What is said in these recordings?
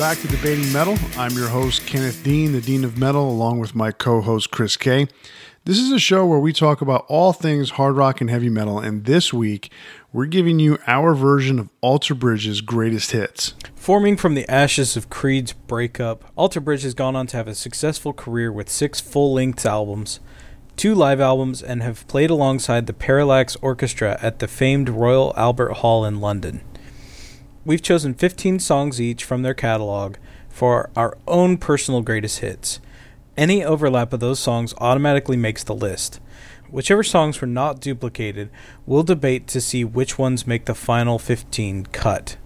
Back to Debating Metal. I'm your host, Kenneth Dean, the Dean of Metal, along with my co host, Chris Kay. This is a show where we talk about all things hard rock and heavy metal, and this week we're giving you our version of Alter Bridge's greatest hits. Forming from the ashes of Creed's breakup, Alter Bridge has gone on to have a successful career with six full length albums, two live albums, and have played alongside the Parallax Orchestra at the famed Royal Albert Hall in London. We've chosen 15 songs each from their catalog for our own personal greatest hits. Any overlap of those songs automatically makes the list. Whichever songs were not duplicated, we'll debate to see which ones make the final 15 cut.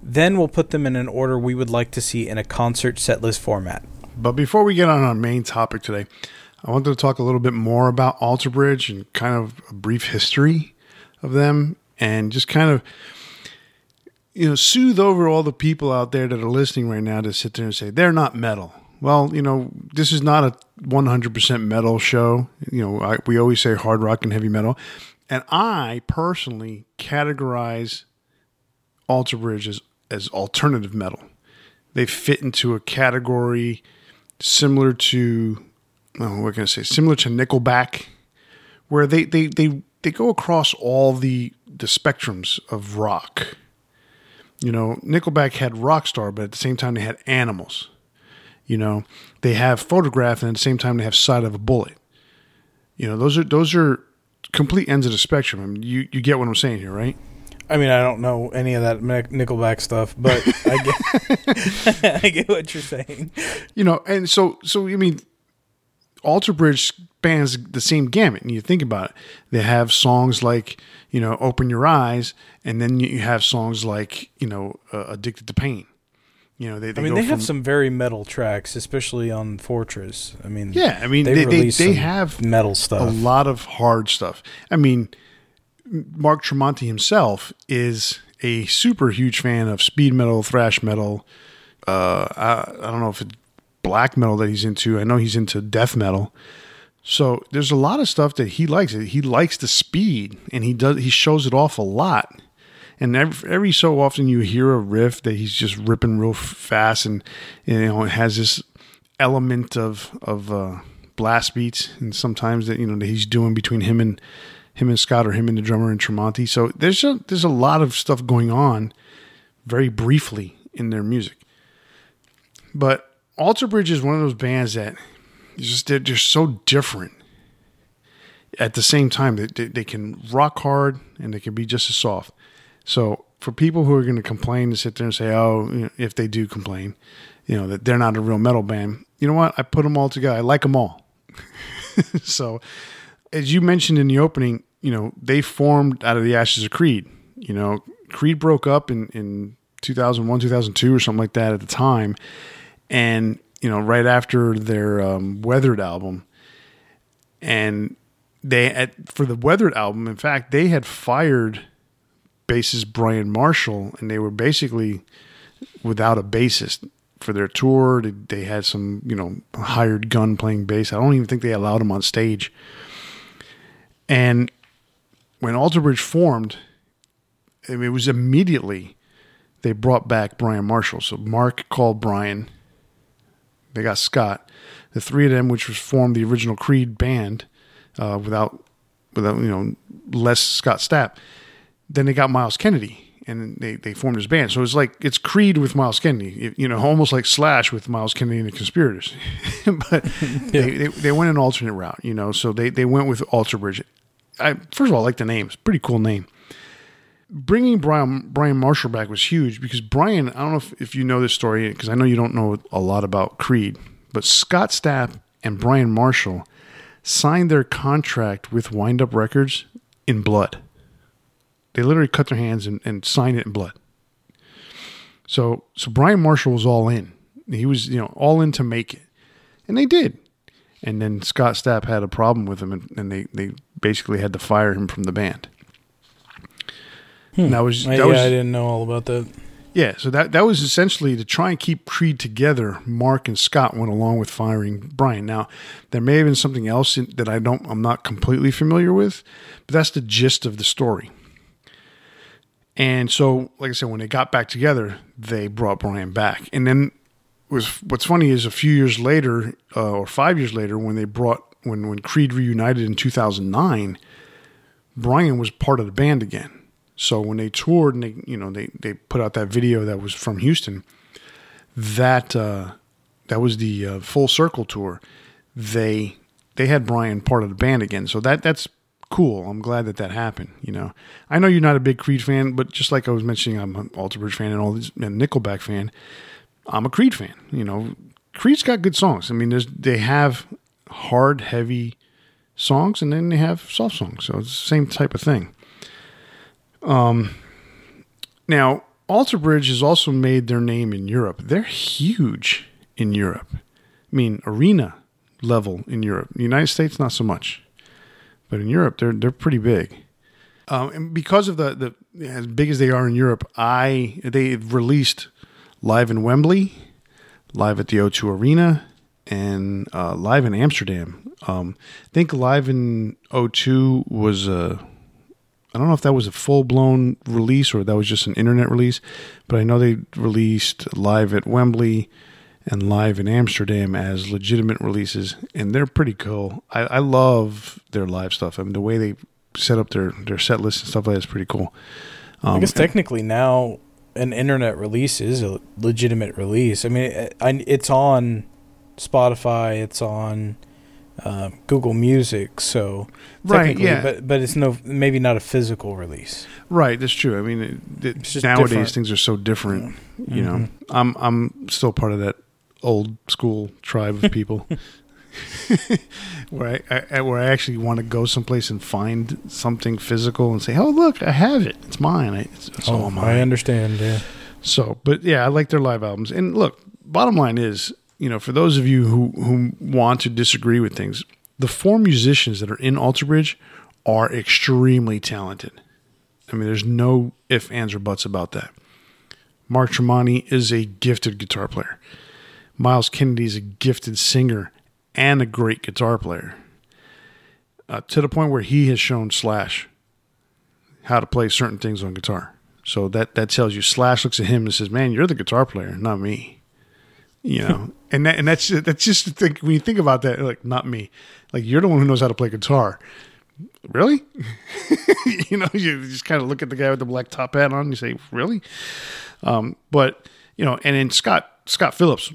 Then we'll put them in an order we would like to see in a concert setlist format. But before we get on our main topic today, I wanted to talk a little bit more about Alter Bridge and kind of a brief history of them and just kind of you know, soothe over all the people out there that are listening right now to sit there and say they're not metal. Well, you know, this is not a 100% metal show. You know, I, we always say hard rock and heavy metal. And I personally categorize Alter Bridge as, as alternative metal. They fit into a category similar to, oh, what can I say, similar to Nickelback, where they, they, they, they go across all the, the spectrums of rock you know, Nickelback had Rockstar, but at the same time they had Animals. You know, they have Photograph, and at the same time they have Side of a Bullet. You know, those are those are complete ends of the spectrum. I mean, you you get what I'm saying here, right? I mean, I don't know any of that Nickelback stuff, but I get I get what you're saying. You know, and so so I mean, Alter Bridge spans the same gamut. And you think about it, they have songs like, you know, Open Your Eyes, and then you have songs like, you know, uh, Addicted to Pain. You know, they, they I mean, they from, have some very metal tracks, especially on Fortress. I mean, yeah, I mean, they, they, they, have metal stuff, a lot of hard stuff. I mean, Mark Tremonti himself is a super huge fan of speed metal, thrash metal. Uh, I, I don't know if it's black metal that he's into. I know he's into death metal. So there's a lot of stuff that he likes. He likes the speed, and he does. He shows it off a lot. And every, every so often you hear a riff that he's just ripping real fast, and you know it has this element of of uh, blast beats, and sometimes that you know that he's doing between him and him and Scott or him and the drummer and Tremonti. So there's a there's a lot of stuff going on, very briefly in their music. But Alter Bridge is one of those bands that just they're just so different. At the same time, they, they, can rock hard and they can be just as soft. So for people who are going to complain to sit there and say, oh, you know, if they do complain, you know that they're not a real metal band. You know what? I put them all together. I like them all. so, as you mentioned in the opening, you know they formed out of the ashes of Creed. You know, Creed broke up in in 2001, 2002, or something like that at the time, and you know right after their um, Weathered album, and they at, for the Weathered album, in fact, they had fired bassist Brian Marshall, and they were basically without a bassist for their tour. They, they had some you know hired gun playing bass. I don't even think they allowed him on stage. And when Alter Bridge formed, it was immediately they brought back Brian Marshall. So Mark called Brian they got Scott. The three of them, which was formed the original Creed band, uh, without without you know less Scott Stapp. Then they got Myles Kennedy, and they, they formed his band. So it's like it's Creed with Myles Kennedy, you know, almost like Slash with Myles Kennedy and the Conspirators. but yeah. they, they, they went an alternate route, you know. So they they went with Alter Bridge. I first of all I like the name; it's a pretty cool name. Bringing Brian Brian Marshall back was huge because Brian, I don't know if, if you know this story because I know you don't know a lot about Creed, but Scott Stapp and Brian Marshall signed their contract with Wind Up Records in blood. They literally cut their hands and, and signed it in blood. So so Brian Marshall was all in. He was, you know, all in to make it. And they did. And then Scott Stapp had a problem with him and, and they, they basically had to fire him from the band. Hmm. That was that yeah, was, I didn't know all about that. Yeah, so that that was essentially to try and keep Creed together. Mark and Scott went along with firing Brian. Now, there may have been something else in, that I don't, I'm not completely familiar with, but that's the gist of the story. And so, like I said, when they got back together, they brought Brian back. And then was what's funny is a few years later, uh, or five years later, when they brought when when Creed reunited in 2009, Brian was part of the band again. So when they toured and they you know they they put out that video that was from Houston, that uh, that was the uh, full circle tour. They they had Brian part of the band again. So that that's cool. I'm glad that that happened. You know, I know you're not a big Creed fan, but just like I was mentioning, I'm an Alter Bridge fan and all these and Nickelback fan. I'm a Creed fan. You know, Creed's got good songs. I mean, there's they have hard, heavy songs, and then they have soft songs. So it's the same type of thing. Um, now Alter Bridge has also made their name in Europe. They're huge in Europe. I mean, arena level in Europe. The United States, not so much, but in Europe, they're they're pretty big. Um, and because of the the as big as they are in Europe, I they released live in Wembley, live at the O2 Arena, and uh, live in Amsterdam. Um, I think live in O2 was a. I don't know if that was a full blown release or that was just an internet release, but I know they released live at Wembley and live in Amsterdam as legitimate releases, and they're pretty cool. I, I love their live stuff. I mean, the way they set up their their set list and stuff like that is pretty cool. Um, I guess technically now an internet release is a legitimate release. I mean, it, it's on Spotify, it's on uh, Google Music, so right, yeah, but but it's no maybe not a physical release. Right, that's true. I mean, it, it, nowadays different. things are so different. Mm-hmm. You know, I'm I'm still part of that old school tribe of people. where I, I, where I actually want to go someplace and find something physical and say, "Oh, look, I have it. It's mine. It's, it's oh, all mine." I understand. Yeah. So, but yeah, I like their live albums. And look, bottom line is, you know, for those of you who who want to disagree with things, the four musicians that are in Alter Bridge are extremely talented. I mean, there's no if, ands, or buts about that. Mark Tremonti is a gifted guitar player. Myles Kennedy is a gifted singer and a great guitar player. Uh, to the point where he has shown Slash how to play certain things on guitar. So that that tells you Slash looks at him and says, "Man, you're the guitar player, not me." You know, and that, and that's that's just the thing when you think about that, like not me, like you're the one who knows how to play guitar. Really? you know, you just kind of look at the guy with the black top hat on, and you say, "Really?" Um, but you know, and then Scott Scott Phillips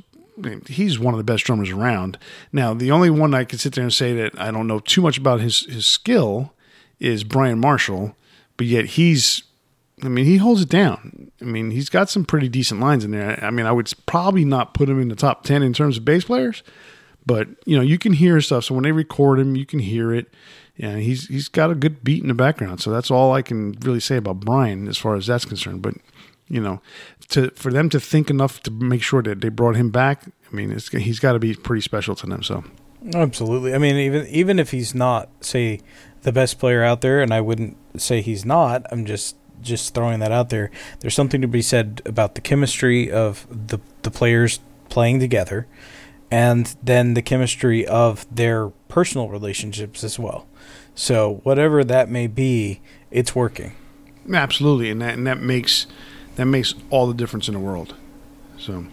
he's one of the best drummers around. Now, the only one I can sit there and say that I don't know too much about his his skill is Brian Marshall, but yet he's I mean, he holds it down. I mean, he's got some pretty decent lines in there. I mean, I would probably not put him in the top 10 in terms of bass players, but you know, you can hear stuff. So when they record him, you can hear it. And he's he's got a good beat in the background. So that's all I can really say about Brian as far as that's concerned. But you know, to for them to think enough to make sure that they brought him back. I mean, he's got to be pretty special to them. So, absolutely. I mean, even even if he's not, say, the best player out there, and I wouldn't say he's not. I'm just just throwing that out there. There's something to be said about the chemistry of the the players playing together, and then the chemistry of their personal relationships as well. So whatever that may be, it's working. Absolutely, and that and that makes that makes all the difference in the world. So,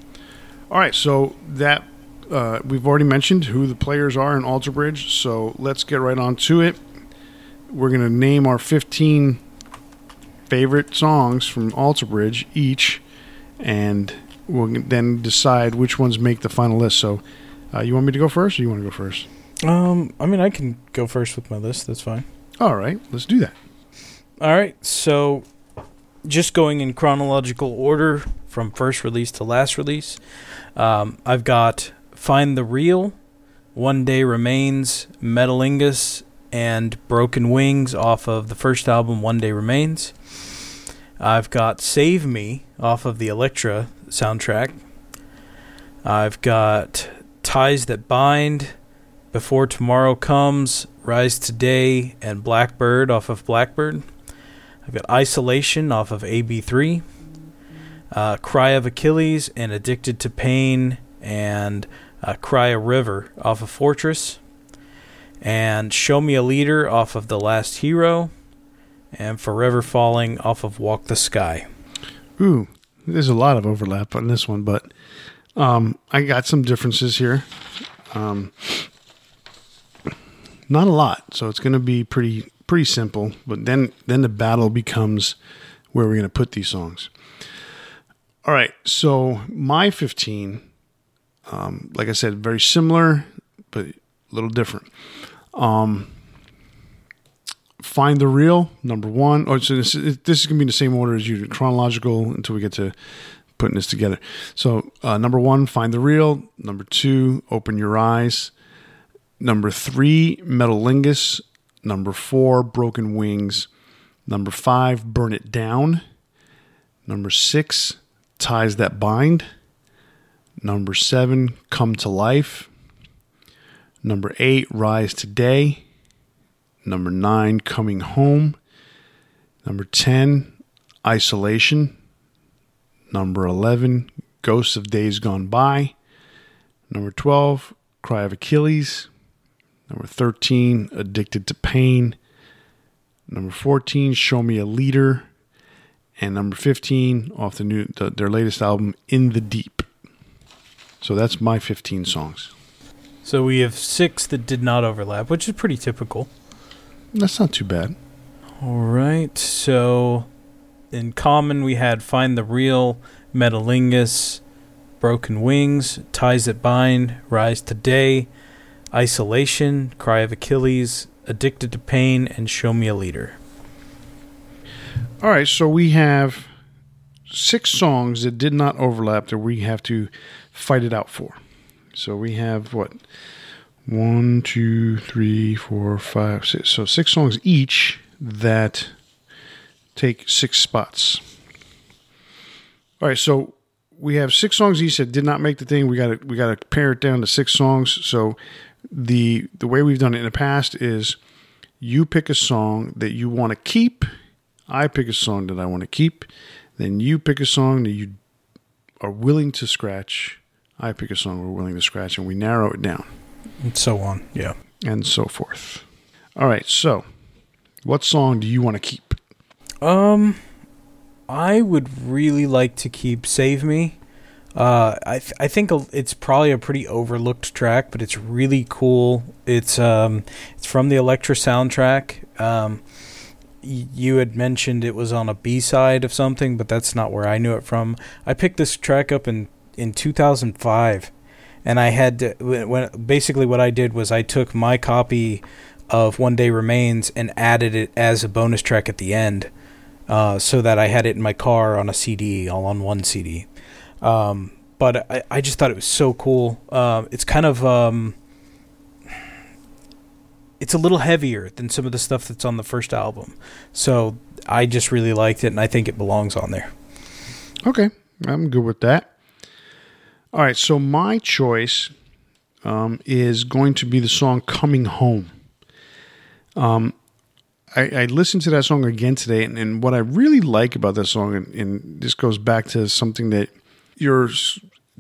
all right, so that uh, we've already mentioned who the players are in Alter Bridge. So let's get right on to it. We're gonna name our 15 favorite songs from Alter Bridge each, and we'll then decide which ones make the final list. So, uh, you want me to go first, or you want to go first? Um, I mean, I can go first with my list. That's fine. All right, let's do that. All right, so just going in chronological order from first release to last release, um, I've got Find the Real, One Day Remains, Metalingus, and Broken Wings off of the first album, One Day Remains. I've got Save Me off of the Elektra soundtrack. I've got Ties That Bind, Before Tomorrow Comes, Rise Today, and Blackbird off of Blackbird. I've got Isolation off of AB3, uh, Cry of Achilles, and Addicted to Pain, and uh, Cry a River off of Fortress, and Show Me a Leader off of The Last Hero, and Forever Falling off of Walk the Sky. Ooh, there's a lot of overlap on this one, but um, I got some differences here. Um, not a lot, so it's going to be pretty pretty simple. But then then the battle becomes where we're going to put these songs. All right, so my 15, um, like I said, very similar, but a little different. Um, Find the Real, number one. Oh, so this, this is going to be in the same order as you, chronological until we get to putting this together. So, uh, number one, Find the Real. Number two, Open Your Eyes. Number three, Metalingus. Number four, Broken Wings. Number five, Burn It Down. Number six, Ties That Bind. Number seven, Come to Life. Number eight, Rise Today. Number nine, Coming Home. Number 10, Isolation. Number 11, Ghosts of Days Gone By. Number 12, Cry of Achilles. Number 13, Addicted to Pain. Number 14, Show Me a Leader. And number 15, off the new the, their latest album, In the Deep. So that's my 15 songs. So we have six that did not overlap, which is pretty typical. That's not too bad. All right. So in common, we had Find the Real, Metalingus, Broken Wings, Ties That Bind, Rise Today, Isolation, Cry of Achilles, Addicted to Pain, and Show Me a Leader. All right. So we have six songs that did not overlap that we have to fight it out for. So we have what? One, two, three, four, five, six. So six songs each that take six spots. All right, so we have six songs each that did not make the thing. We got to we got to pare it down to six songs. So the the way we've done it in the past is you pick a song that you want to keep. I pick a song that I want to keep. Then you pick a song that you are willing to scratch. I pick a song we're willing to scratch, and we narrow it down, And so on. Yeah. and so forth. All right, so what song do you want to keep? Um, I would really like to keep "Save Me." Uh, I th- I think it's probably a pretty overlooked track, but it's really cool. It's um, it's from the Elektra soundtrack. Um, y- you had mentioned it was on a B side of something, but that's not where I knew it from. I picked this track up in in 2005, and I had to, when basically what I did was I took my copy of One Day Remains and added it as a bonus track at the end uh, so that I had it in my car on a CD, all on one CD. Um, but I, I just thought it was so cool. Um, it's kind of um, it's a little heavier than some of the stuff that's on the first album, so I just really liked it, and I think it belongs on there. Okay, I'm good with that. All right, so my choice um, is going to be the song "Coming Home." Um, I, I listened to that song again today, and, and what I really like about that song, and, and this goes back to something that you're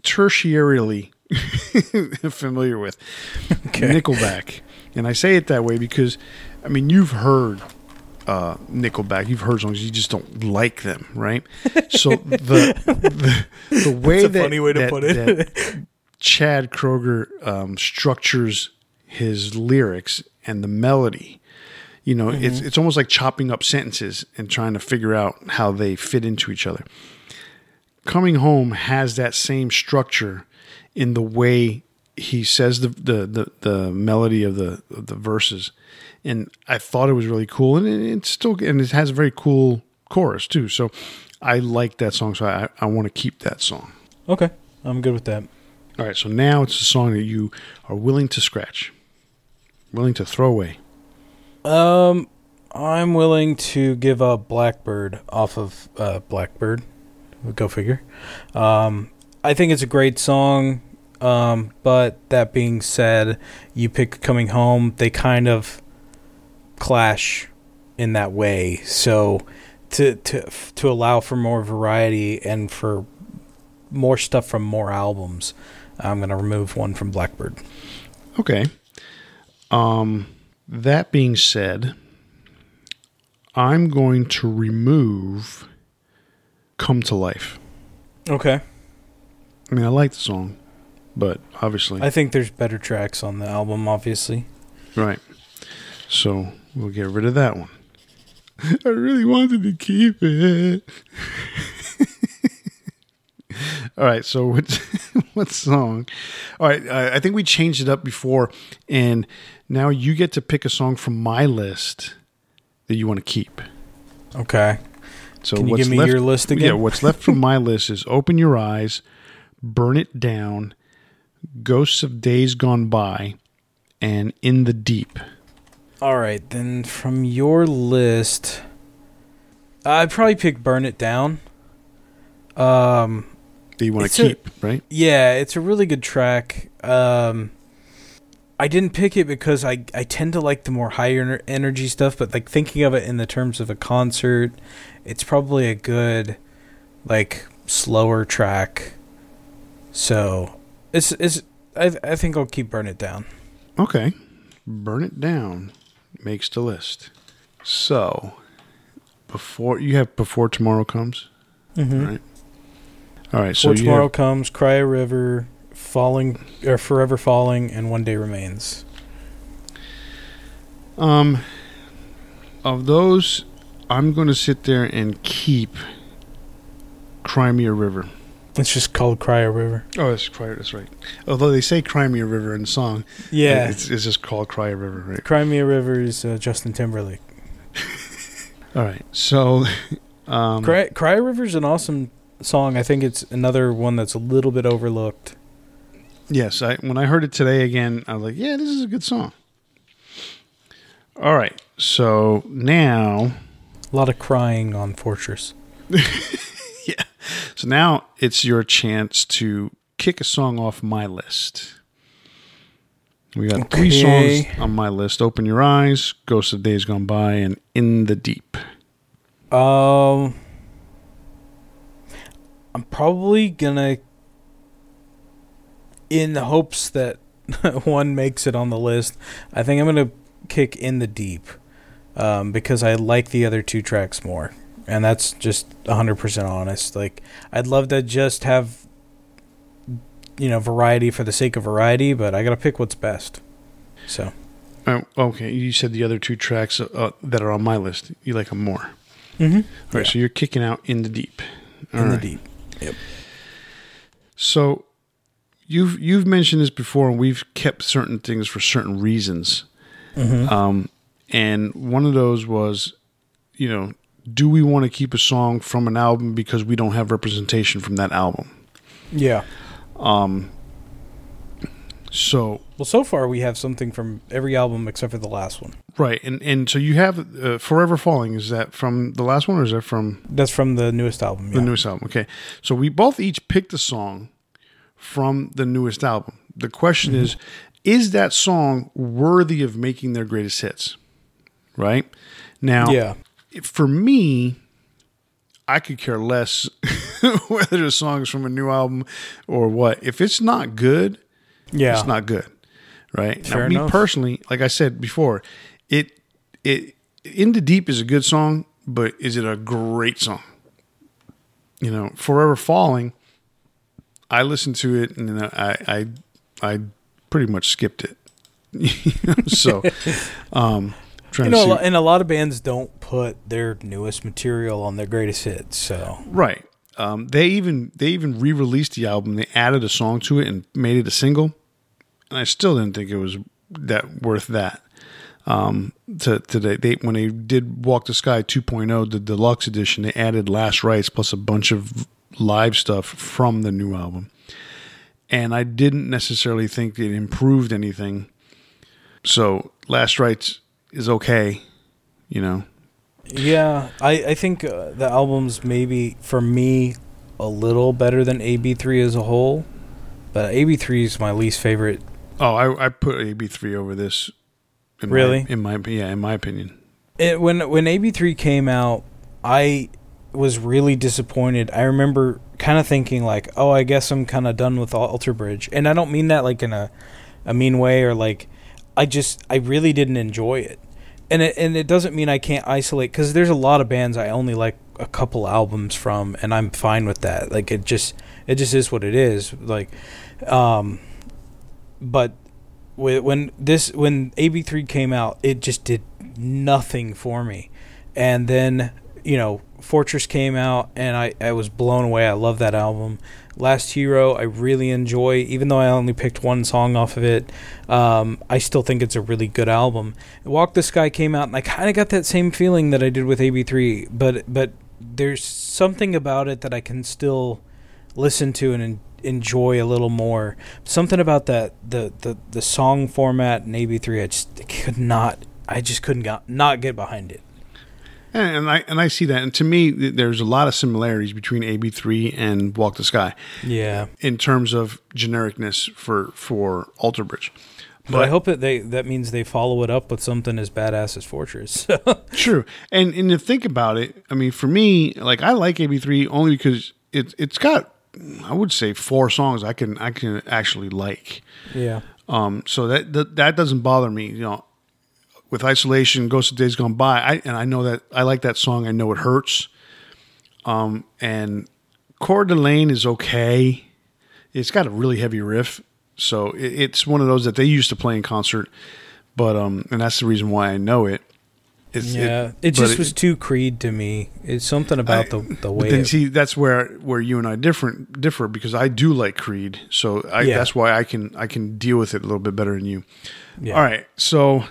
tertiarily familiar with, Nickelback, and I say it that way because, I mean, you've heard uh, Nickelback. You've heard songs, you just don't like them, right? So the the, the way That's that, funny way to that- put it. Chad Kroeger um, structures his lyrics and the melody, you know, it's Mm-hmm. it's almost like chopping up sentences and trying to figure out how they fit into each other. Coming Home has that same structure in the way he says the the the, the melody of the of the verses, and I thought it was really cool, and it, it's still and it has a very cool chorus too. So I like that song, so I I want to keep that song. Okay, I'm good with that. All right, so now it's a song that you are willing to scratch, willing to throw away. Um, I'm willing to give up Blackbird off of uh, Blackbird. Go figure. Um, I think it's a great song. Um, but that being said, you pick Coming Home. They kind of clash in that way. So to to to allow for more variety and for more stuff from more albums, I'm gonna remove one from Blackbird. Okay. Um, that being said, I'm going to remove "Come to Life." Okay. I mean, I like the song, but obviously, I think there's better tracks on the album, obviously. right. So we'll get rid of that one. I really wanted to keep it. All right, so what what song? All right, I, I think we changed it up before, and now you get to pick a song from my list that you want to keep. Okay. So Can you give me left, your list again? Yeah, what's left from my list is "Open Your Eyes," "Burn It Down," "Ghosts of Days Gone By," and "In the Deep." All right, then from your list, I'd probably pick "Burn It Down." Um, That you want to a- keep, right? yeah, it's a really good track. Um, I didn't pick it because I I tend to like the more higher energy stuff, but like thinking of it in the terms of a concert, it's probably a good like slower track. So it's it's I I think I'll keep "Burn It Down." Okay. Burn it down makes the list. So, before you have before tomorrow comes. Mm-hmm. Right. All right. So Before you tomorrow have, comes, cry a river, falling or forever falling, and one day remains. um of those, I'm going to sit there and keep Crimea River. It's just called cry river. Oh, that's quite that's right. Although they say Crimea River in the song, Yeah, it's, it's just called Cry River, right? cry me a river is uh, Justin Timberlake. All right. So, um, Cry, cry river is an awesome song. I think it's another one that's a little bit overlooked. Yes, I when I heard it today again, I was like, "Yeah, this is a good song." All right, so now, A lot of crying on Fortress. so now it's your chance to kick a song off my list. We got three songs on my list: "Open Your Eyes," "Ghosts of Days Gone By," and "In the Deep." Um, I'm probably gonna, in the hopes that one makes it on the list. I think I'm gonna kick in the deep, um, because I like the other two tracks more, and that's just 100 percent honest. Like I'd love to just have, you know, variety for the sake of variety, but I gotta pick what's best. So Oh, okay, you said the other two tracks uh, that are on my list. You like them more. mm-hmm. All right, so you're kicking out "In the Deep." All in right. the deep. Yep. So you've you've mentioned this before, and we've kept certain things for certain reasons. Mm-hmm. Um, and one of those was, you know, do we want to keep a song from an album because we don't have representation from that album? Yeah. Um, so Well, so far we have something from every album except for the last one. right, and and so you have uh, "Forever Falling." Is that from the last one, or is that from That's from the newest album. the Yeah. newest album? Okay, so we both each picked a song from the newest album. The question is, is that song worthy of making their greatest hits? Right now, yeah. For me, I could care less whether the song is from a new album or what. If it's not good, Yeah. it's not good, right? Fair now, me enough. personally, like I said before, it it in the deep is a good song, but is it a great song? You know, Forever Falling. I listened to it and I I I pretty much skipped it. So, um, you know, a to lo- and a lot of bands don't put their newest material on their greatest hits. So Right. Um, they even they even re-released the album. They added a song to it and made it a single. And I still didn't think it was that worth that. Um, to today, they when they did Walk the Sky 2.0, the deluxe edition, they added Last Rites plus a bunch of live stuff from the new album. And I didn't necessarily think it improved anything. So Last Rites is okay, you know. yeah, I I think uh, the album's maybe for me a little better than AB3 as a whole, but AB3 is my least favorite. Oh, I, I put AB3 over this. In Really? My, in my yeah, in my opinion. It, when when AB3 came out, I was really disappointed. I remember kind of thinking like, "Oh, I guess I'm kind of done with Alter Bridge," and I don't mean that like in a a mean way or like. I just I really didn't enjoy it, and it and it doesn't mean I can't isolate because there's a lot of bands I only like a couple albums from, and I'm fine with that. Like it just it just is what it is. Like, um, but when this when AB3 came out, it just did nothing for me, and then you know Fortress came out, and I I was blown away. I love that album. Last Hero, I really enjoy, even though I only picked one song off of it. Um, I still think it's a really good album. Walk the Sky came out, and I kind of got that same feeling that I did with AB3, but but there's something about it that I can still listen to and en- enjoy a little more. Something about that the the the song format in AB3, I just could not. I just couldn't got, not get behind it. And I and I see that, and to me, there's a lot of similarities between AB3 and Walk the Sky. Yeah, in terms of genericness for for Alter Bridge. But, but I hope that they that means they follow it up with something as badass as Fortress. True, and and to think about it, I mean, for me, like I like AB3 only because it it's got I would say four songs I can I can actually like. Yeah. Um. So that that, that doesn't bother me. You know, with isolation, Ghost of Days Gone By, I, and I know that I like that song. I know it hurts. Um, and Coeur d'Alene is okay. It's got a really heavy riff, so it, it's one of those that they used to play in concert. But um, and that's the reason why I know it. It's, yeah, it, it just was too Creed to me. It's something about I, the the way. then it, see, that's where where you and I different differ because I do like Creed, so I, yeah. that's why I can I can deal with it a little bit better than you. Yeah. All right, so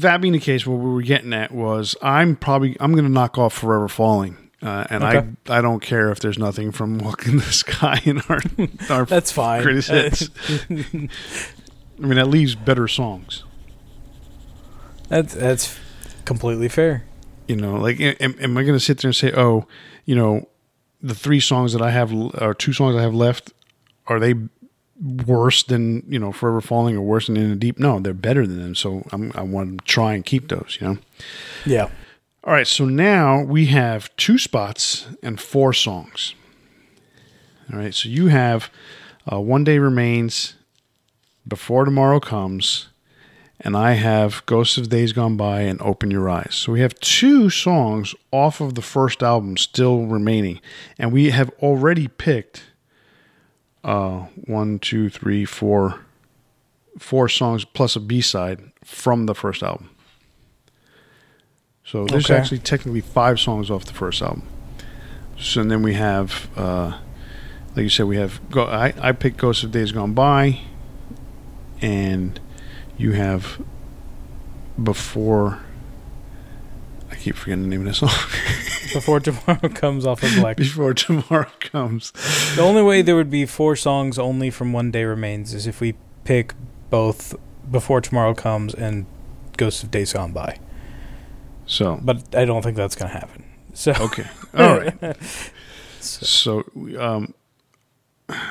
that being the case, what we were getting at was I'm probably I'm going to knock off Forever Falling, uh, and okay. I I don't care if there's nothing from Walking the Sky in our our that's fine greatest I mean, that leaves better songs. That's that's completely fair. You know, like, am, am I going to sit there and say, oh, you know, the three songs that I have or two songs I have left are they worse than you know Forever Falling or worse than In the Deep. No, they're better than them. So I'm, I want to try and keep those. You know. Yeah. All right. So now we have two spots and four songs. All right. So you have uh, One Day Remains, Before Tomorrow Comes, and I have Ghosts of Days Gone By and Open Your Eyes. So we have two songs off of the first album still remaining, and we have already picked uh, one, two, three, four, four songs plus a B side from the first album. So there's okay. actually technically five songs off the first album. So and then we have, uh, like you said, we have. Go, I I picked Ghosts of Days Gone By, and you have before I keep forgetting the name of this song. Before tomorrow comes off of Black. Before tomorrow comes. The only way there would be four songs only from One Day Remains is if we pick both Before Tomorrow Comes and Ghosts of Days Gone By. So, but I don't think that's going to happen. So okay, all right. so, so, um,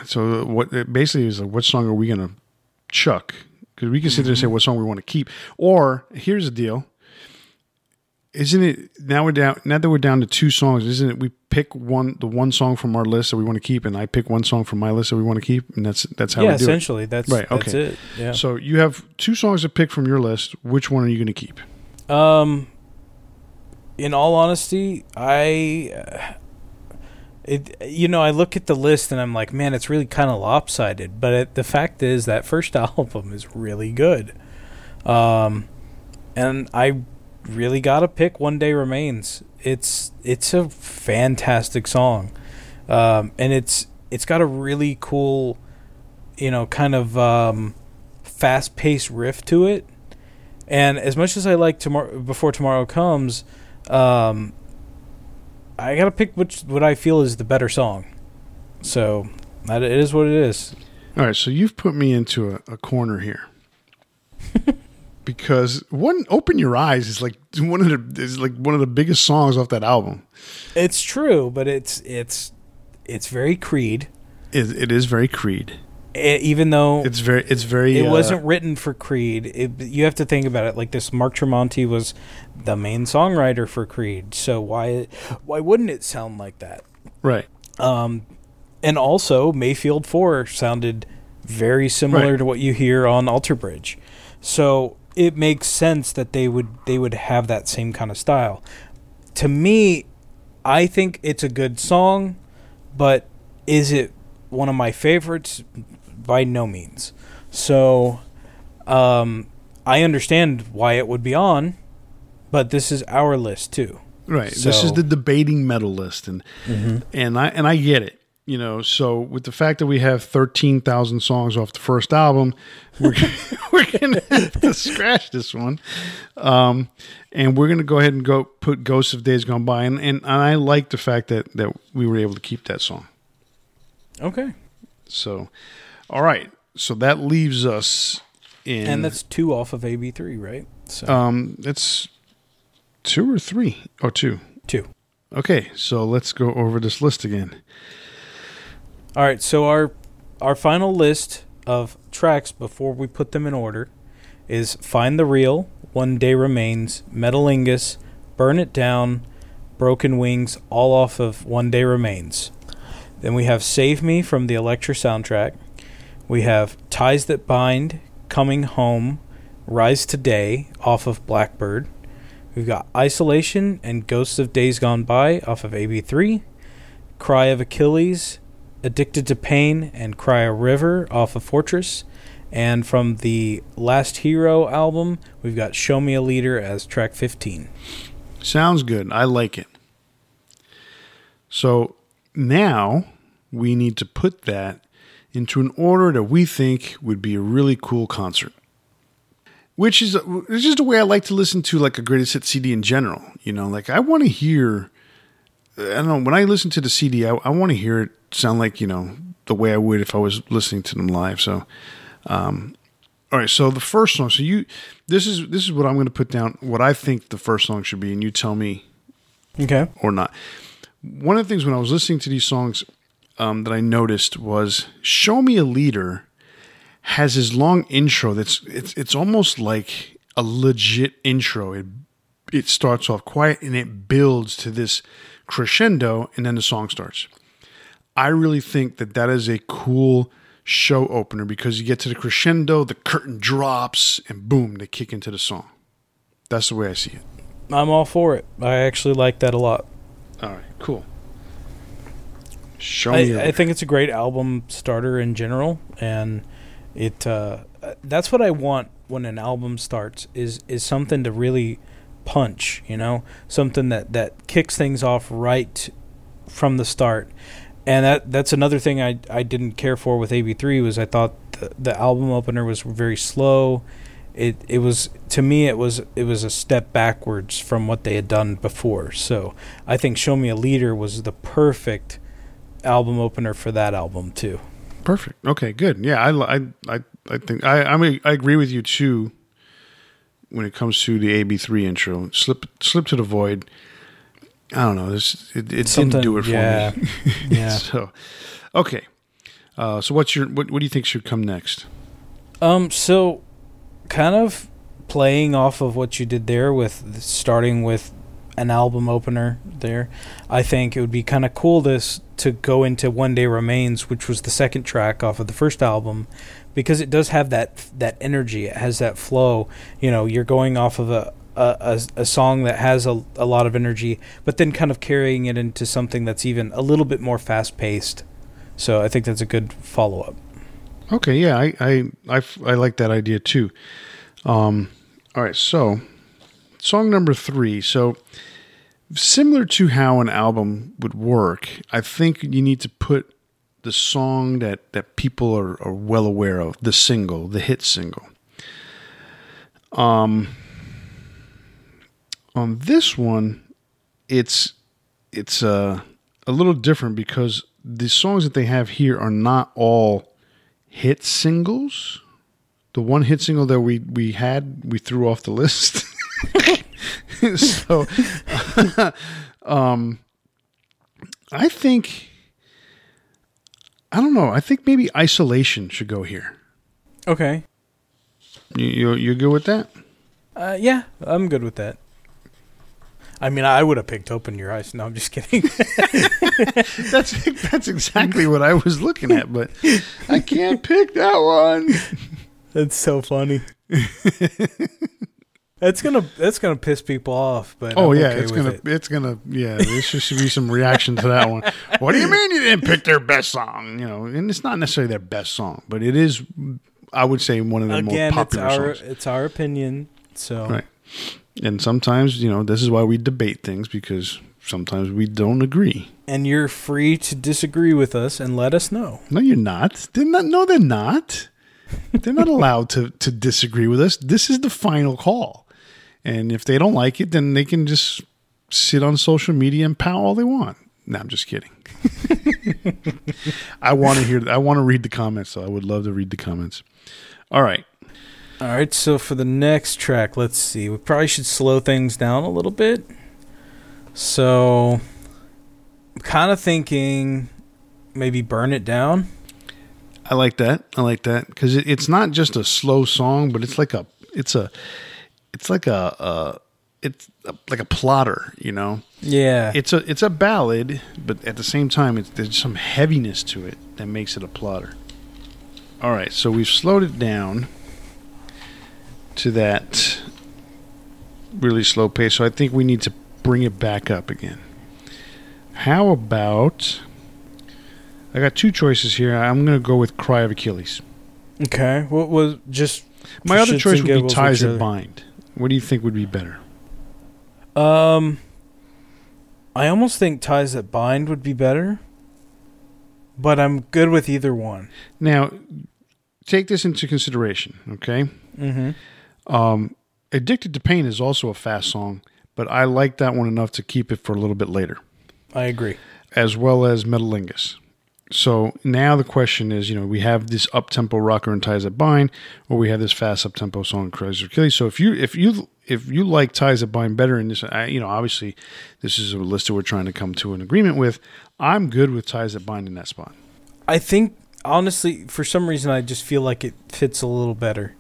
so what? It Basically, is like, what song are we going to chuck? Because we can sit there and say mm-hmm. what song we want to keep. Or here's the deal: isn't it now we're down now that we're down to two songs isn't it we pick one the one song from our list that we want to keep and i pick one song from my list that we want to keep and that's that's how yeah we do essentially it. that's right okay. that's it yeah. So you have two songs to pick from your list which one are you going to keep? Um in all honesty i it you know i look at the list and i'm like man it's really kind of lopsided but it, the fact is that first album is really good. Um and i really gotta pick "One Day Remains." It's it's a fantastic song, um, and it's it's got a really cool, you know, kind of um, fast paced riff to it. And as much as I like tomorrow before tomorrow comes, um, I gotta pick which what I feel is the better song. So that it is what it is. All right, so you've put me into a, a corner here. Because one open your eyes is like one of the is like one of the biggest songs off that album. It's true but it's it's it's very creed. It, it is very creed. It, even though it's very it's very it uh, wasn't written for creed it, you have to think about it like this mark tremonti was the main songwriter for creed so why why wouldn't it sound like that? Right. Um and also mayfield 4 sounded very similar right. to what you hear on alter bridge. So it makes sense that they would they would have that same kind of style. To me, I think it's a good song, but is it one of my favorites? By no means. So, um, I understand why it would be on, but this is our list too. Right. this is the debating metal list, and and I and I get it. You know, so with the fact that we have thirteen thousand songs off the first album, we're we're gonna have to scratch this one, um, and we're gonna go ahead and go put "Ghosts of Days Gone By," and, and I like the fact that that we were able to keep that song. Okay. So, all right, so that leaves us in, And that's two off of AB3, right? So um, it's two or three or two. two. Okay, so let's go over this list again. All right, so our our final list of tracks before we put them in order is Find the Real, One Day Remains, Metalingus, Burn It Down, Broken Wings, all off of One Day Remains. Then we have Save Me from the Elektra soundtrack. We have Ties That Bind, Coming Home, Rise Today off of Blackbird. We've got Isolation and Ghosts of Days Gone By off of AB3. Cry of Achilles, Addicted to Pain, and Cry a River off of Fortress. And from the Last Hero album, we've got Show Me a Leader as track 15. Sounds good. I like it. So now we need to put that into an order that we think would be a really cool concert. Which is it's just the way I like to listen to like a greatest hit CD in general. You know, like I want to hear. I don't know when I listen to the CD, I, I want to hear it sound like you know the way I would if I was listening to them live. So, um, all right. So the first song. So you, this is this is what I'm going to put down. What I think the first song should be, and you tell me Okay. or not. One of the things when I was listening to these songs um, that I noticed was "Show Me a Leader" has his long intro. That's it's it's almost like a legit intro. It it starts off quiet and it builds to this crescendo, and then the song starts. I really think that that is a cool show opener because you get to the crescendo, the curtain drops, and boom, they kick into the song. That's the way I see it. I'm all for it. I actually like that a lot. All right, cool. Show me. I, I think it's a great album starter in general, and it uh, that's what I want when an album starts is is something to really punch, you know, something that that kicks things off right from the start. And that that's another thing I I didn't care for with AB3 was I thought the, the album opener was very slow. It it was to me it was it was a step backwards from what they had done before. So I think Show Me a Leader was the perfect album opener for that album too. Perfect. Okay, good. Yeah, I, I, I, I think I, I mean, I agree with you too. When it comes to the AB three intro, slip, slip to the void. I don't know. This it, it didn't do it for yeah. me. Yeah. so, okay. Uh, so what's your what? What do you think should come next? Um, so kind of playing off of what you did there with starting with an album opener there, I think it would be kind of cool this to go into One Day Remains, which was the second track off of the first album, because it does have that that energy. It has that flow. You know, you're going off of a a, a, a song that has a, a lot of energy, but then kind of carrying it into something that's even a little bit more fast paced. So I think that's a good follow up. Okay, yeah, I, I I, I like that idea too. Um, all right, so song number three. So similar to how an album would work, I think you need to put the song that that people are, are well aware of, the single, the hit single. Um, on this one, it's it's uh, a little different because the songs that they have here are not all hit singles. The one hit single that we we had, we threw off the list. so, um, I think I don't know. I think maybe isolation should go here. Okay. You you you good with that? Uh, yeah, I'm good with that. I mean, I would have picked "Open Your Eyes." No, I'm just kidding. That's that's exactly what I was looking at, but I can't pick that one. That's so funny. That's gonna that's gonna piss people off, but Oh I'm yeah, okay it's gonna it. it's gonna yeah. There should be some reaction to that one. What do you mean you didn't pick their best song? You know, and it's not necessarily their best song, but it is. I would say one of their again. more It's popular our songs. it's our opinion. So Right. And sometimes you know this is why we debate things because sometimes we don't agree. and you're free to disagree with us and let us know. No, you're not. They're not. No, they're not. They're not allowed to to disagree with us. This is the final call. And if they don't like it, then they can just sit on social media and pout all they want. No, I'm just kidding. I want to hear. I want to read the comments. So I would love to read the comments. All right. All right, so for the next track, let's see. We probably should slow things down a little bit. So, I'm kind of thinking maybe burn it down. I like that. I like that because it, it's not just a slow song, but it's like a. It's a. It's like a. Uh, it's a, like a plodder. You know. Yeah. it's a it's a ballad, but at the same time, it's, there's some heaviness to it that makes it a plodder. All right, so we've slowed it down to that really slow pace. So I think we need to bring it back up again. How about? I got two choices here. I'm going to go with "Cry of Achilles." okay. What was just My other choice would be "Ties That Bind." What do you think would be better? um I almost think ties that bind would be better. But I'm good with either one. Now, take this into consideration, okay? Mm-hmm. Um, Addicted to Pain is also a fast song, but I like that one enough to keep it for a little bit later, I agree. as well as Metalingus. So now the question is, you know, we have this up tempo rocker and Ties That Bind, or we have this fast up tempo song, of Achilles. So if you if you if you like Ties That Bind better in this, I, you know, obviously this is a list that we're trying to come to an agreement with. I'm good with Ties That Bind in that spot. I think honestly, for some reason, I just feel like it fits a little better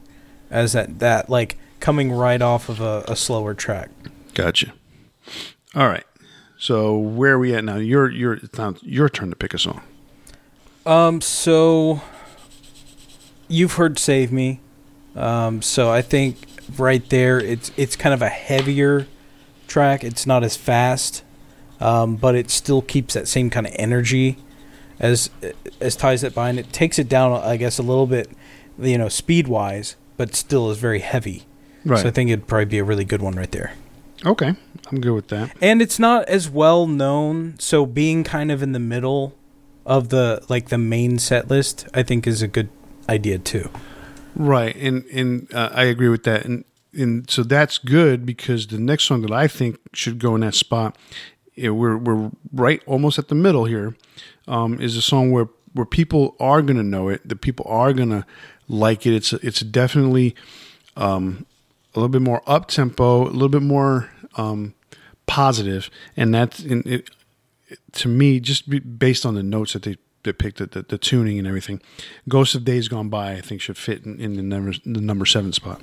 as that that like coming right off of a, a slower track. Gotcha. All right. So where are we at now? Your your it's now your turn to pick a song. Um, so you've heard "Save Me," um, so I think right there, it's it's kind of a heavier track. It's not as fast, um, but it still keeps that same kind of energy as as ties that bind. It takes it down, I guess, a little bit, you know, speed wise, but still is very heavy. Right. So I think it'd probably be a really good one right there. okay. I'm good with that. and it's not as well known so being kind of in the middle of the like the main set list i think is a good idea too Right. And and uh, I agree with that. And and so that's good because the next song that I think should go in that spot, eh, we're we're right almost at the middle here, um, is a song where where people are gonna know it. The people are gonna like it. It's it's definitely um, a little bit more up tempo, a little bit more um, positive, and that's in it, to me just based on the notes that they picked, the, the, the tuning and everything. Ghost of Days Gone By, I think, should fit in, in the number the number seven spot.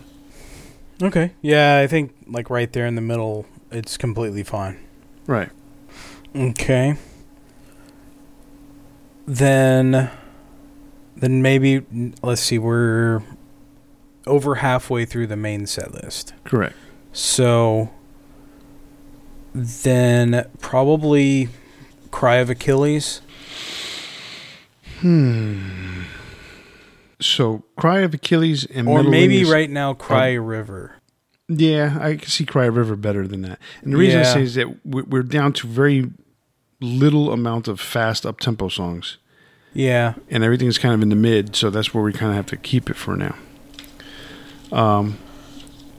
okay yeah i think like right there in the middle it's completely fine Right. okay then then maybe let's see we're over halfway through the main set list Correct. So then probably Cry of Achilles. Hmm. So, Cry of Achilles and Or maybe Metalingus- right now Cry a River. Yeah, I can see Cry River better than that. And the reason I say is that we- we're down to very little amount of fast up tempo songs, Yeah. and everything's kind of in the mid. So that's where we kind of have to keep it for now. Um.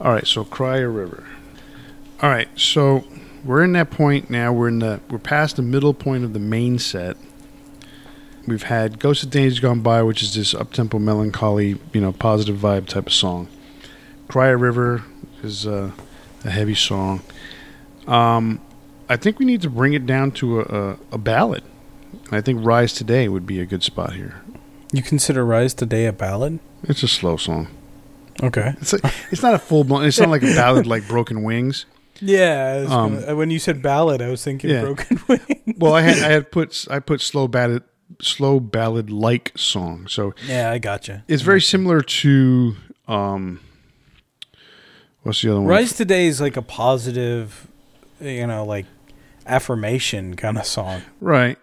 All right. So Cry a River. All right. So we're in that point now. We're in the we're past the middle point of the main set. We've had Ghost of Days Gone By, which is this up tempo melancholy, you know, positive vibe type of song. Cry a River is uh, a heavy song. Um, I think we need to bring it down to a, a, a ballad. I think Rise Today would be a good spot here. You consider Rise Today a ballad? It's a slow song. Okay. It's like, it's not a full blown. It's not like a ballad like Broken Wings. Yeah. Um, gonna- when you said ballad, I was thinking yeah. Broken Wing. Well, I had I had put I put slow ballad slow ballad like song. So yeah, I gotcha. it's very similar to Um, what's the other one? Rise Today is like a positive, you know, like affirmation kind of song. Right.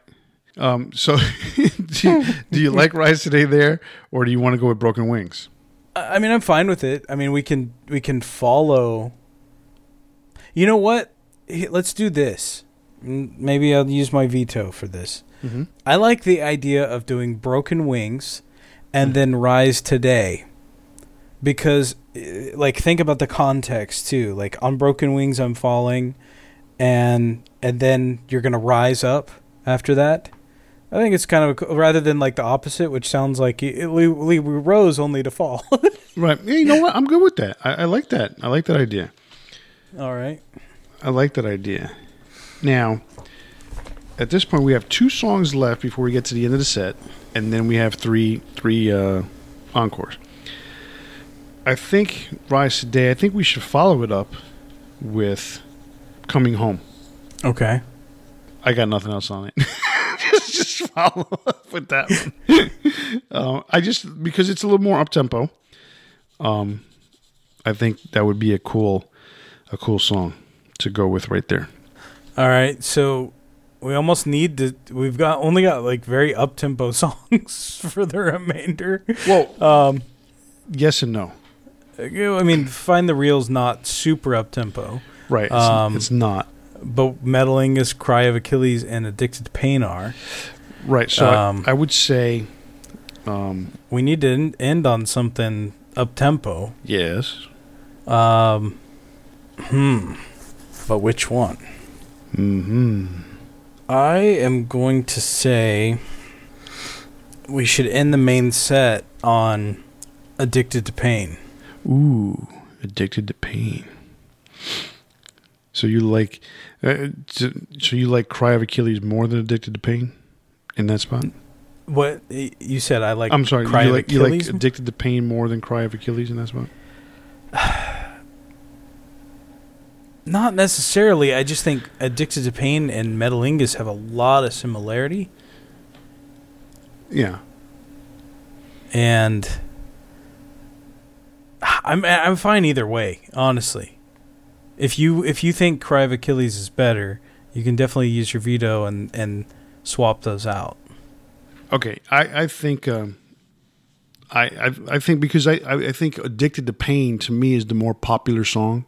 Um, so, do, you, do you like Rise Today there, or do you want to go with Broken Wings? I I mean, I'm fine with it. I mean, we can we can follow. You know what? Let's do this. Maybe I'll use my veto for this. Mhm. I like the idea of doing Broken Wings and then Rise Today. Because eh, like think about the context too. Like on Broken Wings I'm falling and and then you're going to rise up after that. I think it's kind of a rather than like the opposite, which sounds like it, we we rose only to fall. Right. Yeah, you know what? I'm good with that. I, I like that. I like that idea. All right. I like that idea. Now, at this point, we have two songs left before we get to the end of the set, and then we have three three uh, encores. I think Rise Today. I think we should follow it up with Coming Home. Okay. I got nothing else on it. just, just follow up with that one. uh, I just because it's a little more up tempo. Um, I think that would be a cool, a cool song to go with right there. All right. So we almost need to. We've got only got like very up tempo songs for the remainder. Well, Um, yes and no. I mean, Find the Real's not super up tempo, Right. It's, Um, it's not. but Metalingus cry of Achilles and addicted to pain are. Right. So um, I, I would say, um, We need to end on something up tempo. yes. Um, hmm. But which one? hmm I am going to say we should end the main set on addicted to pain. Ooh, addicted to pain. So you like, uh, so so you like Cry of Achilles more than Addicted to Pain, in that spot? What you said? I like. I'm sorry. Cry you of like you like Addicted to Pain more than Cry of Achilles in that spot? Not necessarily. I just think addicted to pain and Metalingus have a lot of similarity, Yeah. and I'm I'm fine either way. Honestly, if you if you think Cry of Achilles is better, you can definitely use your veto and and swap those out. Okay. I I think um, I, I I think because I I I think Addicted to Pain to me is the more popular song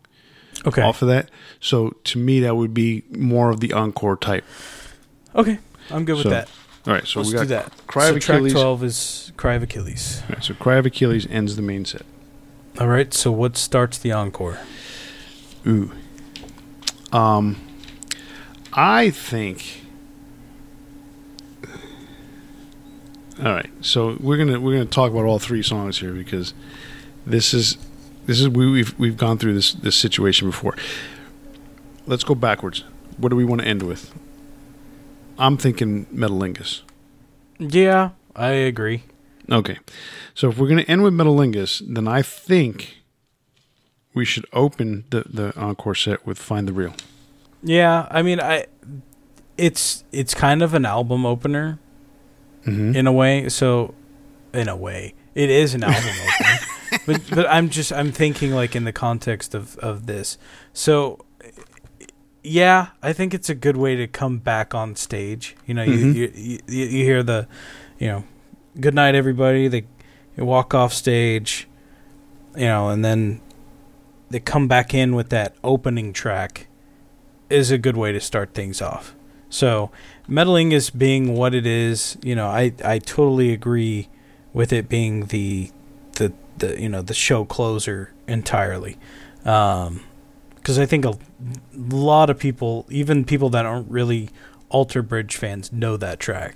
Okay. off of that. So to me that would be more of the encore type. Okay. I'm good with So, that. All right. So Let's we got do that. Cry so of track Achilles. twelve is Cry of Achilles. All right, so Cry of Achilles ends the main set. All right. So what starts the encore? Ooh. Um, I think. All right, so we're gonna we're gonna talk about all three songs here because this is this is we, we've we've gone through this this situation before. Let's go backwards. What do we want to end with? I'm thinking Metalingus. Yeah, I agree. Okay, so if we're gonna end with Metalingus, then I think we should open the the encore set with "Find the Real." Yeah, I mean, I it's it's kind of an album opener Mm-hmm. in a way. So, in a way, it is an album opener. But but I'm just I'm thinking like in the context of of this. So, yeah, I think it's a good way to come back on stage. You know, Mhm. you, you you you hear the, you know, good night everybody. They you walk off stage, you know, and then they come back in with that opening track is a good way to start things off. So, Metalingus being what it is. You know, I I totally agree with it being the the you know the show closer entirely. Um, because I think a lot of people, even people that aren't really Alter Bridge fans, know that track.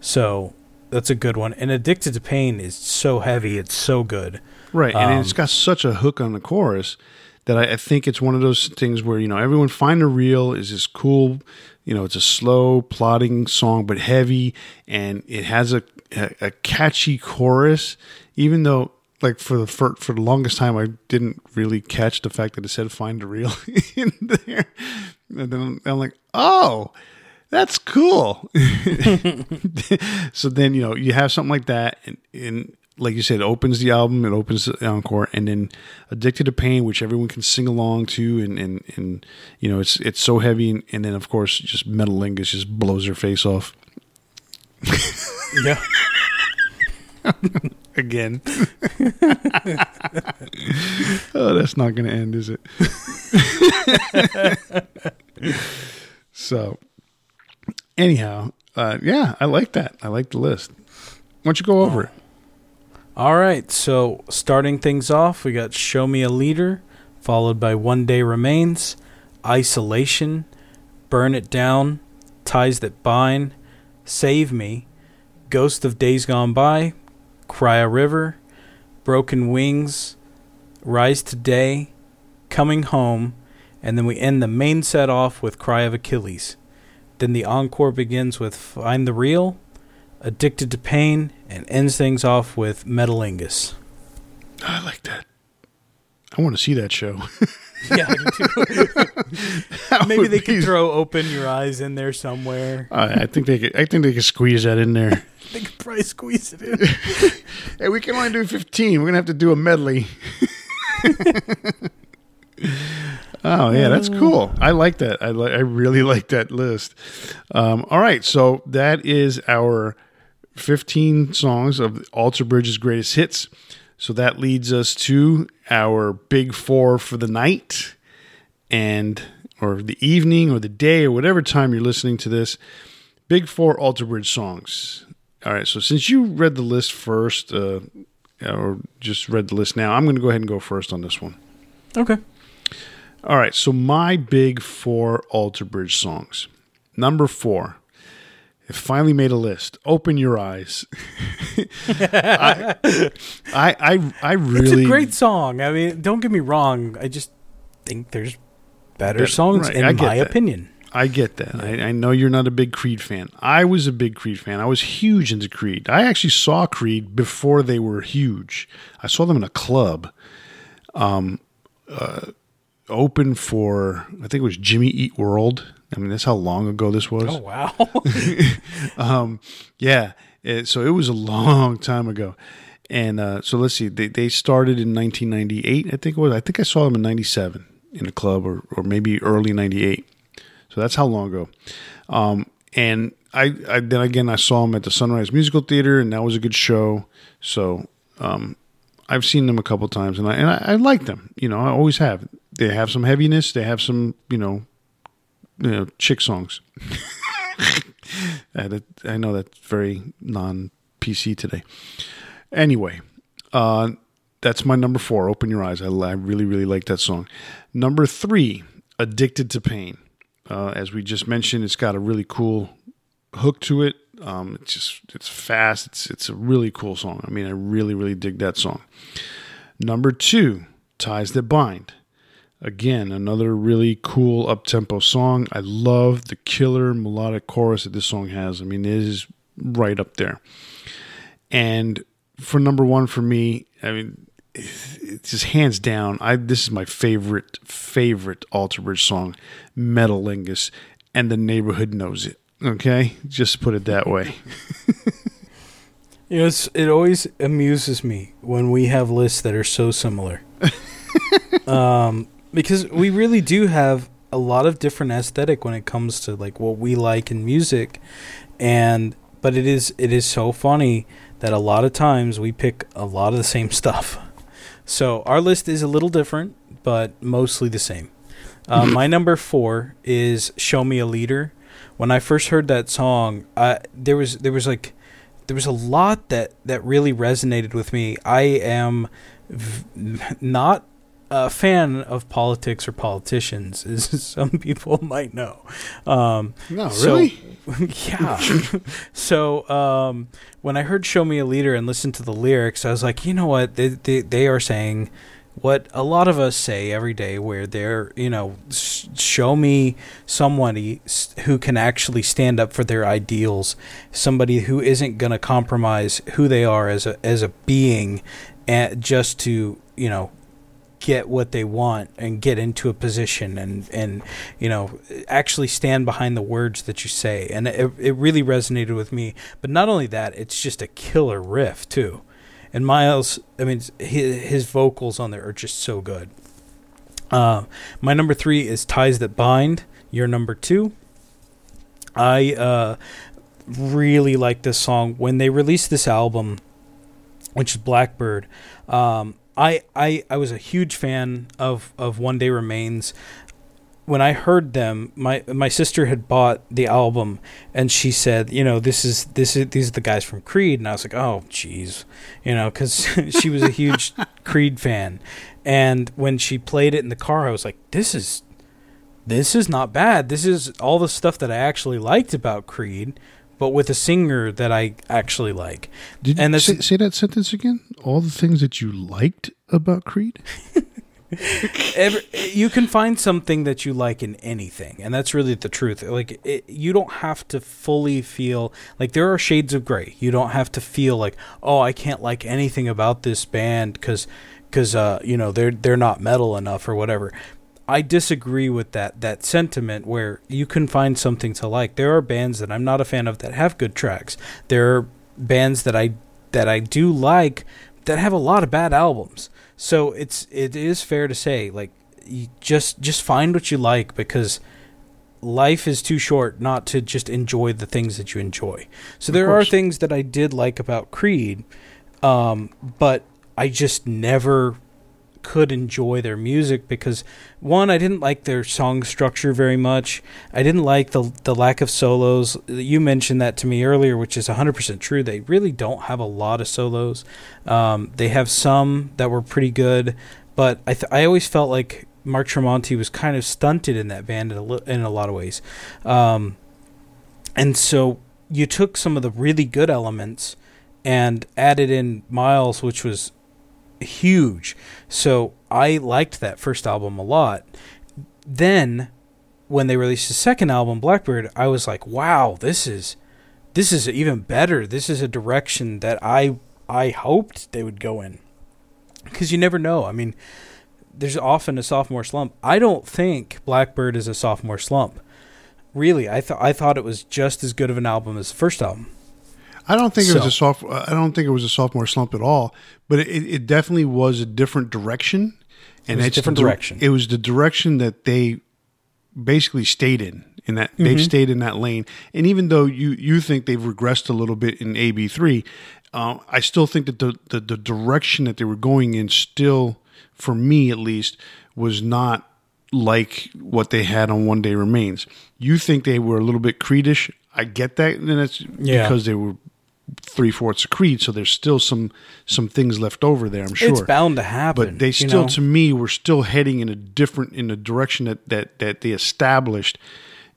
So that's a good one. And Addicted to Pain is so heavy; it's so good. Right, and Um, it's got such a hook on the chorus that I, I think it's one of those things where you know everyone find a reel is this cool, you know, it's a slow plodding song but heavy, and it has a a, a catchy chorus, even though. Like for the for, for the longest time, I didn't really catch the fact that it said "find a reel" in there, and then I'm like, "Oh, that's cool." so then you know you have something like that, and, and like you said, it opens the album, it opens the encore, and then "Addicted to Pain," which everyone can sing along to, and and and you know, it's it's so heavy, and, and then of course, just Metalingus just blows their face off Yeah. again. oh, that's not going to end, is it? so, anyhow, uh, yeah, I like that. I like the list. Why don't you go over it? All right, so starting things off, we got Show Me a Leader, followed by One Day Remains, Isolation, Burn It Down, Ties That Bind, Save Me, Ghost of Days Gone By, Cry a River, Broken Wings, Rise Today, Coming Home, and then we end the main set off with Cry of Achilles. Then the encore begins with Find the Real, Addicted to Pain, and ends things off with Metalingus. I like that. I want to see that show. Yeah, I do too. Maybe they could be- throw Open Your Eyes in there somewhere. I I think they could. I think they could squeeze that in there. They could probably squeeze it in. hey, we can only do fifteen. We're gonna have to do a medley. oh yeah, that's cool. I like that. I like. I really like that list. Um, all right, so that is our fifteen songs of Alter Bridge's greatest hits. So that leads us to our big four for the night, and or the evening or the day or whatever time you're listening to this. Big four Alter Bridge songs. All right, so since you read the list first, uh, or just read the list now, I'm going to go ahead and go first on this one. Okay. All right, so my big four Alter Bridge songs. Number four, finally made a list. Open your eyes. I, I, I, I really It's a great song. I mean, don't get me wrong. I just think there's better Better- songs, right, in I my opinion. I get that. I, I know you're not a big Creed fan. I was a big Creed fan. I was huge into Creed. I actually saw Creed before they were huge. I saw them in a club, um, uh, open for I think it was Jimmy Eat World. I mean, that's how long ago this was. Oh wow. um, yeah. It, so it was a long time ago. And uh, so let's see. They they started in 1998. I think it was. I think I saw them in '97 in a club, or or maybe early '98. So that's how long ago. Um, and I, I then again I saw them at the Sunrise Musical Theater, and that was a good show. So um, I've seen them a couple times, and I and I, I like them. You know, I always have. They have some heaviness. They have some you know, you know, chick songs. I know that's very non PC today. Anyway, uh, that's my number four. Open your eyes. I, I really really like that song. Number three, Addicted to Pain. Uh, as we just mentioned, it's got a really cool hook to it. Um, it's just it's fast. It's it's a really cool song. I mean, I really really dig that song. Number two, Ties That Bind. Again, another really cool up tempo song. I love the killer melodic chorus that this song has. I mean, it is right up there. And for number one for me, I mean, it's just hands down. I this is my favorite favorite Alter Bridge song, Metalingus, and the neighborhood knows it. Okay, just put it that way. You know, it's, it always amuses me when we have lists that are so similar. um, because we really do have a lot of different aesthetic when it comes to like what we like in music, and but it is it is so funny that a lot of times we pick a lot of the same stuff. So our list is a little different, but mostly the same. Uh, my number four is "Show Me a Leader." When I first heard that song, I, there was there was like there was a lot that that really resonated with me. I am v- not a fan of politics or politicians, as some people might know. Um, No, so- really. yeah. so um, when I heard "Show Me a Leader" and listened to the lyrics, I was like, you know what? They they, they are saying what a lot of us say every day, where they're you know, s- show me somebody who can actually stand up for their ideals, somebody who isn't going to compromise who they are as a as a being, and just to you know get what they want and get into a position and and you know actually stand behind the words that you say and it, it really resonated with me but not only that it's just a killer riff too And Myles, I mean, his, his vocals on there are just so good. Uh, my number three is Ties That Bind. Your number two. I uh, really like this song. When they released this album, which is Blackbird, um, I, I I was a huge fan of, of One Day Remains. When I heard them, my my sister had bought the album, and she said, "You know, this is this is these are the guys from Creed," and I was like, "Oh, jeez," you know, because she was a huge Creed fan, and when she played it in the car, I was like, "This is this is not bad. This is all the stuff that I actually liked about Creed." But with a singer that I actually like, Did And you say, say that sentence again? All the things that you liked about Creed? Every, you can find something that you like in anything, and that's really the truth. Like it, you don't have to fully feel like there are shades of gray. You don't have to feel like, oh, I can't like anything about this band because, because uh, you know they're they're not metal enough or whatever. I disagree with that that sentiment where you can find something to like. There are bands that I'm not a fan of that have good tracks. There are bands that I that I do like that have a lot of bad albums. So it's it is fair to say like just just find what you like because life is too short not to just enjoy the things that you enjoy. So there are things that I did like about Creed, um, but I just never could enjoy their music because one I didn't like their song structure very much. I didn't like the the lack of solos. You mentioned that to me earlier, which is 100% true. They really don't have a lot of solos. Um, they have some that were pretty good, but I th- I always felt like Mark Tremonti was kind of stunted in that band in a, li- in a lot of ways. Um, and so you took some of the really good elements and added in Myles, which was huge. So I liked that first album a lot. Then when they released the second album, Blackbird, I was like, wow, this is this is even better. This is a direction that I I hoped they would go in. Cuz you never know. I mean, there's often a sophomore slump. I don't think Blackbird is a sophomore slump. Really, I thought I thought it was just as good of an album as the first album. I don't think it was a soft. I don't think it was a sophomore slump at all. But it, it definitely was a different direction, and it's the different dir- direction. It was the direction that they basically stayed in. In that they've Mm-hmm. stayed in that lane, and even though you you think they've regressed a little bit in AB three, uh, I still think that the, the the direction that they were going in still, for me at least, was not like what they had on One Day Remains. You think they were a little bit Creedish. I get that, and it's Yeah. because they were three fourths of Creed, so there's still some some things left over there. I'm sure, It's bound to happen. but they you still, know? to me, were still heading in a different in a direction that that that they established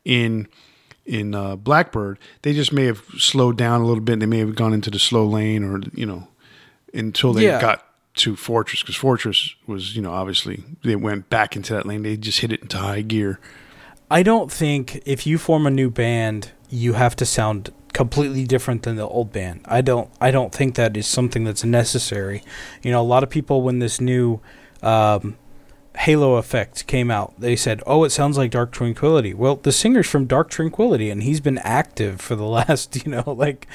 in in uh, Blackbird. They just may have slowed down a little bit. They may have gone into the slow lane, or you know, until they Yeah. got to Fortress, because Fortress was you know obviously they went back into that lane. They just hit it into high gear. I don't think if you form a new band, you have to sound completely different than the old band. I don't. I don't think that is something that's necessary. You know, a lot of people when this new um, Halo Effect came out, they said, "Oh, it sounds like Dark Tranquillity." Well, the singer's from Dark Tranquillity, and he's been active for the last, you know, like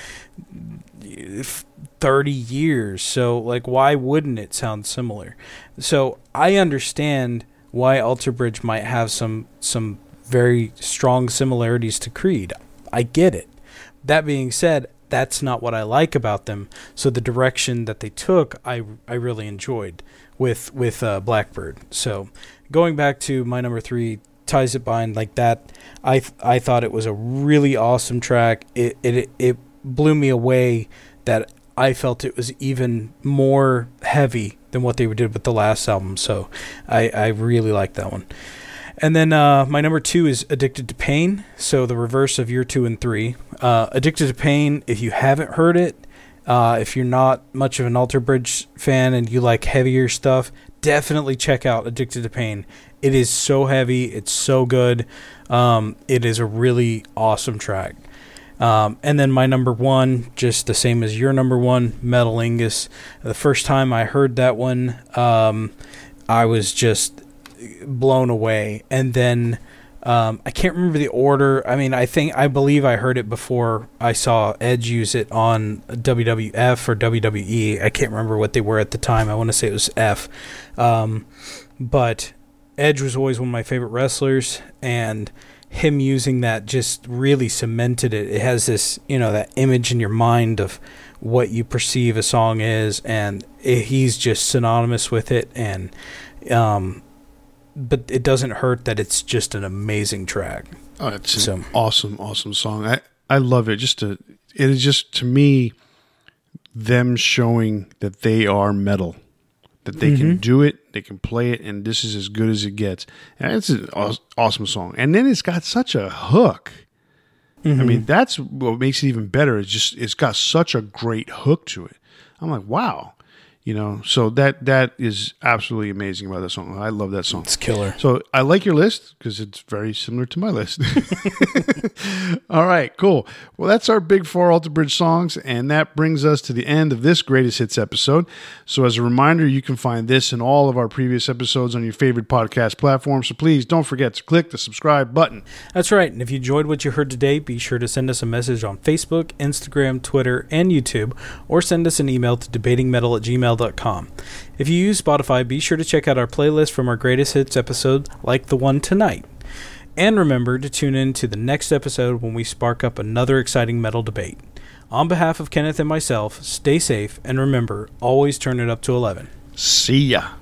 thirty years. So, like, why wouldn't it sound similar? So, I understand why Alter Bridge might have some some very strong similarities to Creed. I get it. That being said, that's not what I like about them. So the direction that they took, I I really enjoyed with with uh, Blackbird. So going back to my number three, ties it bind like that. I th- I thought it was a really awesome track. It it it blew me away that I felt it was even more heavy than what they did with the last album. So I I really like that one. And then uh, my number two is Addicted to Pain. So the reverse of your two and three. Uh, Addicted to Pain, if you haven't heard it, uh, if you're not much of an Alter Bridge fan and you like heavier stuff, definitely check out Addicted to Pain. It is so heavy, it's so good. Um, it is a really awesome track. Um, and then my number one, just the same as your number one, Metalingus. The first time I heard that one, um, I was just blown away. And then Um, I can't remember the order. I mean, I think I believe I heard it before I saw Edge use it on WWF or WWE. I can't remember what they were at the time. I want to say it was F. Um, but Edge was always one of my favorite wrestlers, and him using that just really cemented it. It has this, you know, that image in your mind of what you perceive a song is, and it, he's just synonymous with it. And um, but it doesn't hurt that it's just an amazing track. Oh, it's so. an awesome, awesome song. I I love it. Just to it is just to me them showing that they are metal, that they mm-hmm. can do it, they can play it, and this is as good as it gets. And it's an awesome song. And then it's got such a hook. Mm-hmm. I mean, that's what makes it even better. It's just it's got such a great hook to it. I'm like, wow you know? So that that is absolutely amazing about that song. I love that song. It's killer. So i like your list because it's very similar to my list. All right cool. Well that's our big four alter bridge songs and that brings us to the end of this greatest hits episode. So as a reminder you can find this and all of our previous episodes on your favorite podcast platform. So please don't forget to click the subscribe button. That's right. And if you enjoyed what you heard today be sure to send us a message on facebook instagram twitter and youtube or send us an email to debatingmetal at gmail gmail.com. If you use Spotify, be sure to check out our playlist from our greatest hits episode, like the one tonight. And remember to tune in to the next episode when we spark up another exciting metal debate. On behalf of Kenneth and myself, stay safe and remember, always turn it up to 11. See ya.